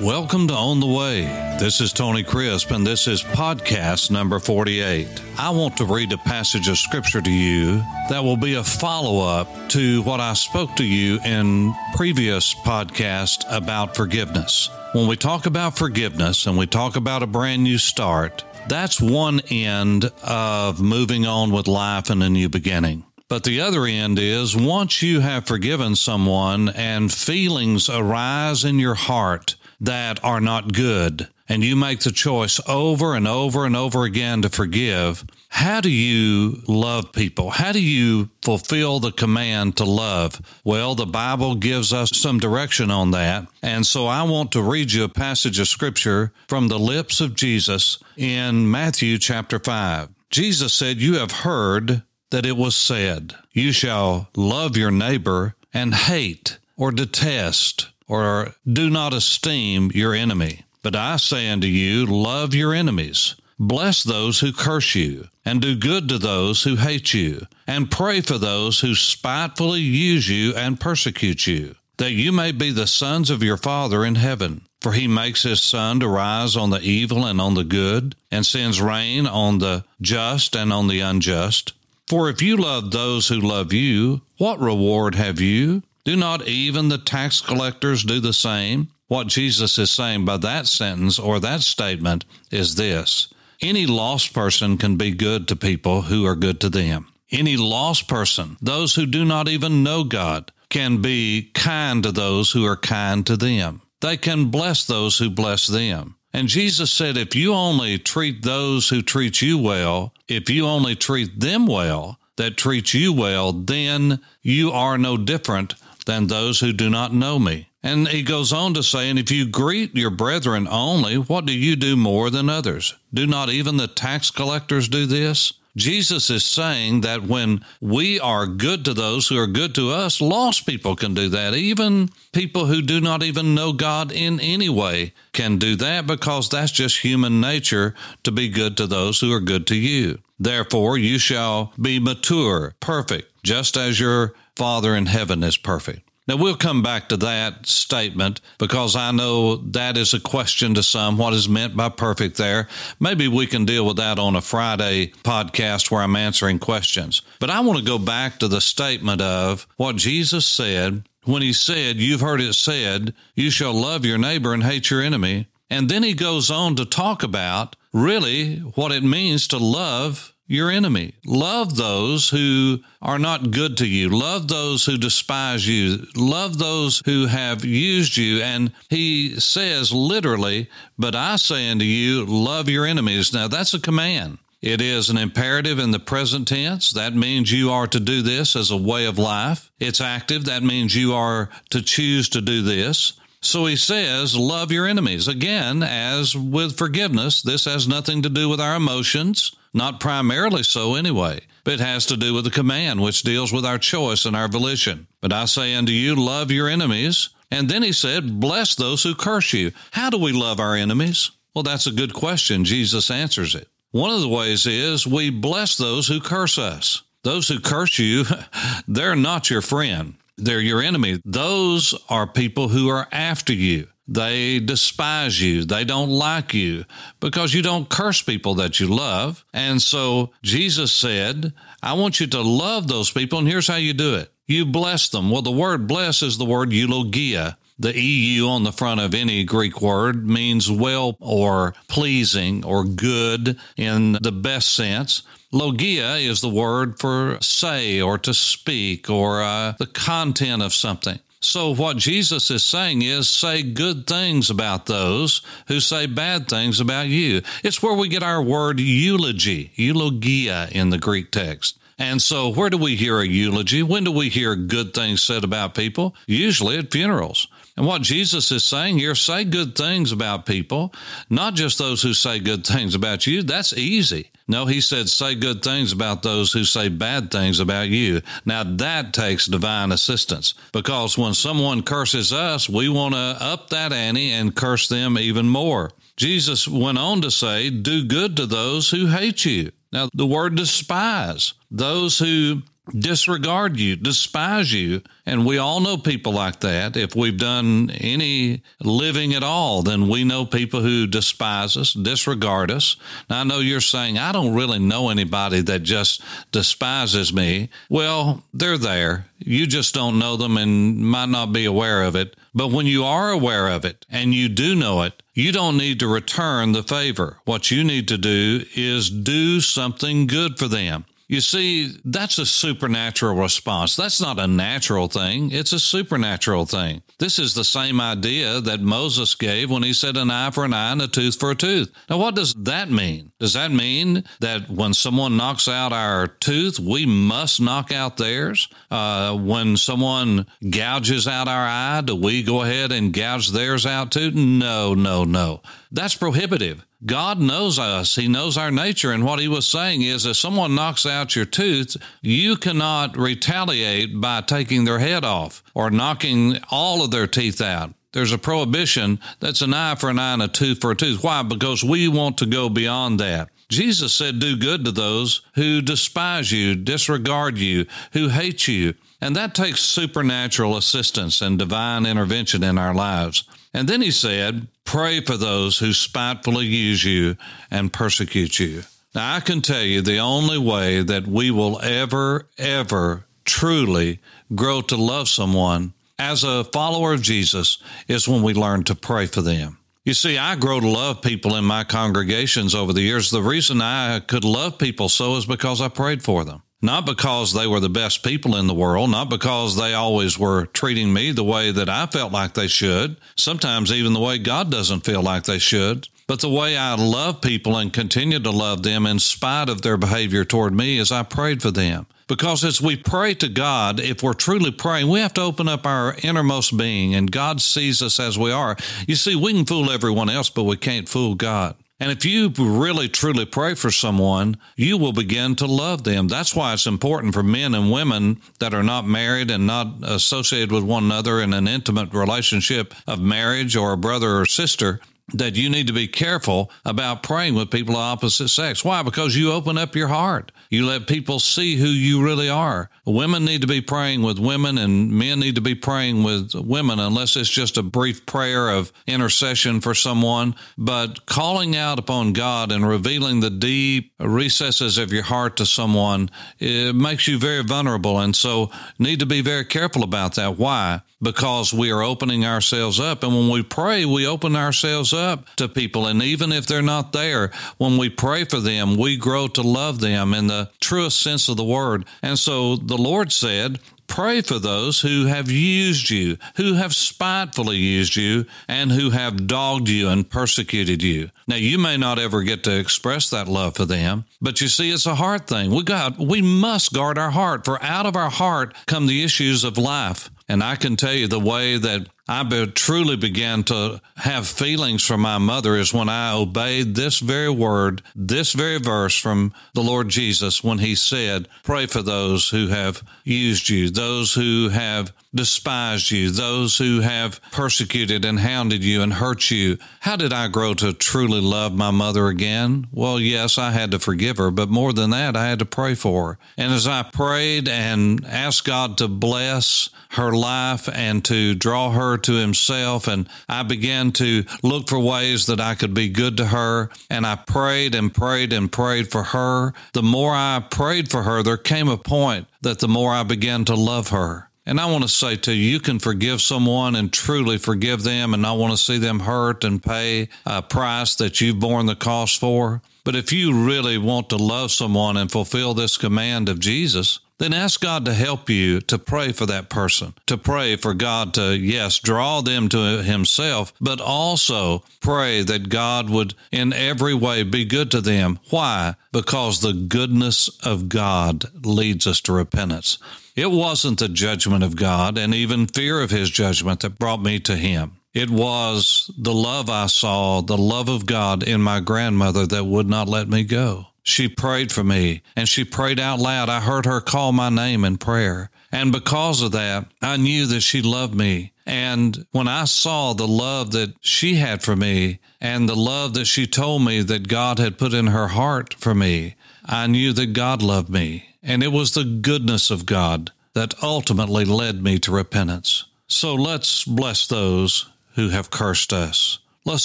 Welcome to On the Way. This is Tony Crisp, and this is podcast number 48. I want to read a passage of scripture to you that will be a follow up to what I spoke to you in previous podcast about forgiveness. When we talk about forgiveness and we talk about a brand new start, that's one end of moving on with life and a new beginning. But the other end is once you have forgiven someone and feelings arise in your heart that are not good, and you make the choice over and over and over again to forgive, how do you love people? How do you fulfill the command to love? Well, the Bible gives us some direction on that. And so I want to read you a passage of scripture from the lips of Jesus in Matthew chapter 5. Jesus said, You have heard that it was said, You shall love your neighbor and hate or detest or do not esteem your enemy. But I say unto you, love your enemies, bless those who curse you, and do good to those who hate you, and pray for those who spitefully use you and persecute you, that you may be the sons of your Father in heaven. For he makes his sun to rise on the evil and on the good, and sends rain on the just and on the unjust. For if you love those who love you, what reward have you? Do not even the tax collectors do the same? What Jesus is saying by that sentence or that statement is this any lost person can be good to people who are good to them. Any lost person, those who do not even know God, can be kind to those who are kind to them. They can bless those who bless them. And Jesus said, if you only treat those who treat you well, if you only treat them well that treat you well, then you are no different than those who do not know me. And he goes on to say, And if you greet your brethren only, what do you do more than others? Do not even the tax collectors do this? Jesus is saying that when we are good to those who are good to us, lost people can do that. Even people who do not even know God in any way can do that because that's just human nature to be good to those who are good to you. Therefore, you shall be mature, perfect, just as your Father in heaven is perfect. Now, we'll come back to that statement because I know that is a question to some. What is meant by perfect there? Maybe we can deal with that on a Friday podcast where I'm answering questions. But I want to go back to the statement of what Jesus said when he said, You've heard it said, you shall love your neighbor and hate your enemy. And then he goes on to talk about really what it means to love your enemy. Love those who are not good to you. Love those who despise you. Love those who have used you. And he says literally, but I say unto you, love your enemies. Now that's a command. It is an imperative in the present tense. That means you are to do this as a way of life. It's active. That means you are to choose to do this. So he says, love your enemies. Again, as with forgiveness, this has nothing to do with our emotions. Not primarily so, anyway, but it has to do with the command, which deals with our choice and our volition. But I say unto you, love your enemies. And then he said, bless those who curse you. How do we love our enemies? Well, that's a good question. Jesus answers it. One of the ways is we bless those who curse us. Those who curse you, they're not your friend. They're your enemy. Those are people who are after you. They despise you. They don't like you because you don't curse people that you love. And so Jesus said, I want you to love those people. And here's how you do it you bless them. Well, the word bless is the word eulogia. The EU on the front of any Greek word means well or pleasing or good in the best sense. Logia is the word for say or to speak or uh, the content of something. So, what Jesus is saying is say good things about those who say bad things about you. It's where we get our word eulogy, eulogia in the Greek text. And so, where do we hear a eulogy? When do we hear good things said about people? Usually at funerals. And what Jesus is saying here, say good things about people, not just those who say good things about you. That's easy. No, he said, say good things about those who say bad things about you. Now that takes divine assistance because when someone curses us, we want to up that ante and curse them even more. Jesus went on to say, do good to those who hate you. Now, the word despise, those who disregard you, despise you. And we all know people like that. If we've done any living at all, then we know people who despise us, disregard us. Now, I know you're saying, I don't really know anybody that just despises me. Well, they're there. You just don't know them and might not be aware of it. But when you are aware of it and you do know it, you don't need to return the favor. What you need to do is do something good for them. You see, that's a supernatural response. That's not a natural thing, it's a supernatural thing. This is the same idea that Moses gave when he said an eye for an eye and a tooth for a tooth. Now, what does that mean? Does that mean that when someone knocks out our tooth, we must knock out theirs? Uh, when someone gouges out our eye, do we go ahead and gouge theirs out too? No, no, no. That's prohibitive. God knows us. He knows our nature. And what he was saying is if someone knocks out your tooth, you cannot retaliate by taking their head off or knocking all of their teeth out. There's a prohibition that's an eye for an eye and a tooth for a tooth. Why? Because we want to go beyond that. Jesus said, Do good to those who despise you, disregard you, who hate you. And that takes supernatural assistance and divine intervention in our lives. And then he said, Pray for those who spitefully use you and persecute you. Now, I can tell you the only way that we will ever, ever truly grow to love someone as a follower of Jesus is when we learn to pray for them. You see, I grow to love people in my congregations over the years. The reason I could love people so is because I prayed for them. Not because they were the best people in the world, not because they always were treating me the way that I felt like they should, sometimes even the way God doesn't feel like they should, but the way I love people and continue to love them in spite of their behavior toward me as I prayed for them. Because as we pray to God, if we're truly praying, we have to open up our innermost being, and God sees us as we are. You see, we can fool everyone else, but we can't fool God. And if you really truly pray for someone, you will begin to love them. That's why it's important for men and women that are not married and not associated with one another in an intimate relationship of marriage or a brother or sister that you need to be careful about praying with people of opposite sex. Why? Because you open up your heart. You let people see who you really are. Women need to be praying with women, and men need to be praying with women, unless it's just a brief prayer of intercession for someone. But calling out upon God and revealing the deep recesses of your heart to someone, it makes you very vulnerable. And so, need to be very careful about that. Why? Because we are opening ourselves up. And when we pray, we open ourselves up to people. And even if they're not there, when we pray for them, we grow to love them. in the truest sense of the word. And so the Lord said, Pray for those who have used you, who have spitefully used you, and who have dogged you and persecuted you. Now, you may not ever get to express that love for them, but you see, it's a heart thing. We got, we must guard our heart, for out of our heart come the issues of life. And I can tell you the way that I be, truly began to have feelings for my mother is when I obeyed this very word, this very verse from the Lord Jesus when he said, Pray for those who have used you, those who have despised you, those who have persecuted and hounded you and hurt you. How did I grow to truly love my mother again? Well, yes, I had to forgive her, but more than that, I had to pray for her. And as I prayed and asked God to bless her life and to draw her to himself. And I began to look for ways that I could be good to her. And I prayed and prayed and prayed for her. The more I prayed for her, there came a point that the more I began to love her. And I want to say to you, you can forgive someone and truly forgive them and not want to see them hurt and pay a price that you've borne the cost for. But if you really want to love someone and fulfill this command of Jesus, then ask God to help you to pray for that person, to pray for God to, yes, draw them to Himself, but also pray that God would in every way be good to them. Why? Because the goodness of God leads us to repentance. It wasn't the judgment of God and even fear of His judgment that brought me to Him. It was the love I saw, the love of God in my grandmother that would not let me go. She prayed for me and she prayed out loud. I heard her call my name in prayer. And because of that, I knew that she loved me. And when I saw the love that she had for me and the love that she told me that God had put in her heart for me, I knew that God loved me. And it was the goodness of God that ultimately led me to repentance. So let's bless those who have cursed us. Let's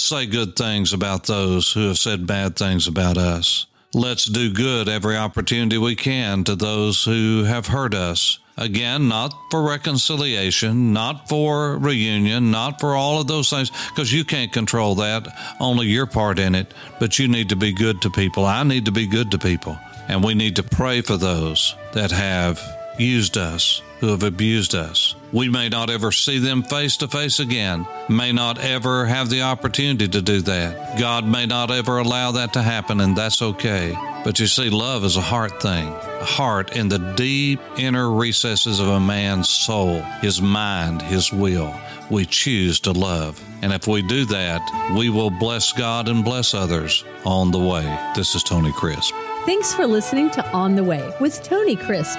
say good things about those who have said bad things about us. Let's do good every opportunity we can to those who have hurt us. Again, not for reconciliation, not for reunion, not for all of those things, because you can't control that, only your part in it. But you need to be good to people. I need to be good to people. And we need to pray for those that have used us, who have abused us. We may not ever see them face to face again, may not ever have the opportunity to do that. God may not ever allow that to happen, and that's okay. But you see, love is a heart thing, a heart in the deep inner recesses of a man's soul, his mind, his will. We choose to love. And if we do that, we will bless God and bless others on the way. This is Tony Crisp. Thanks for listening to On the Way with Tony Crisp.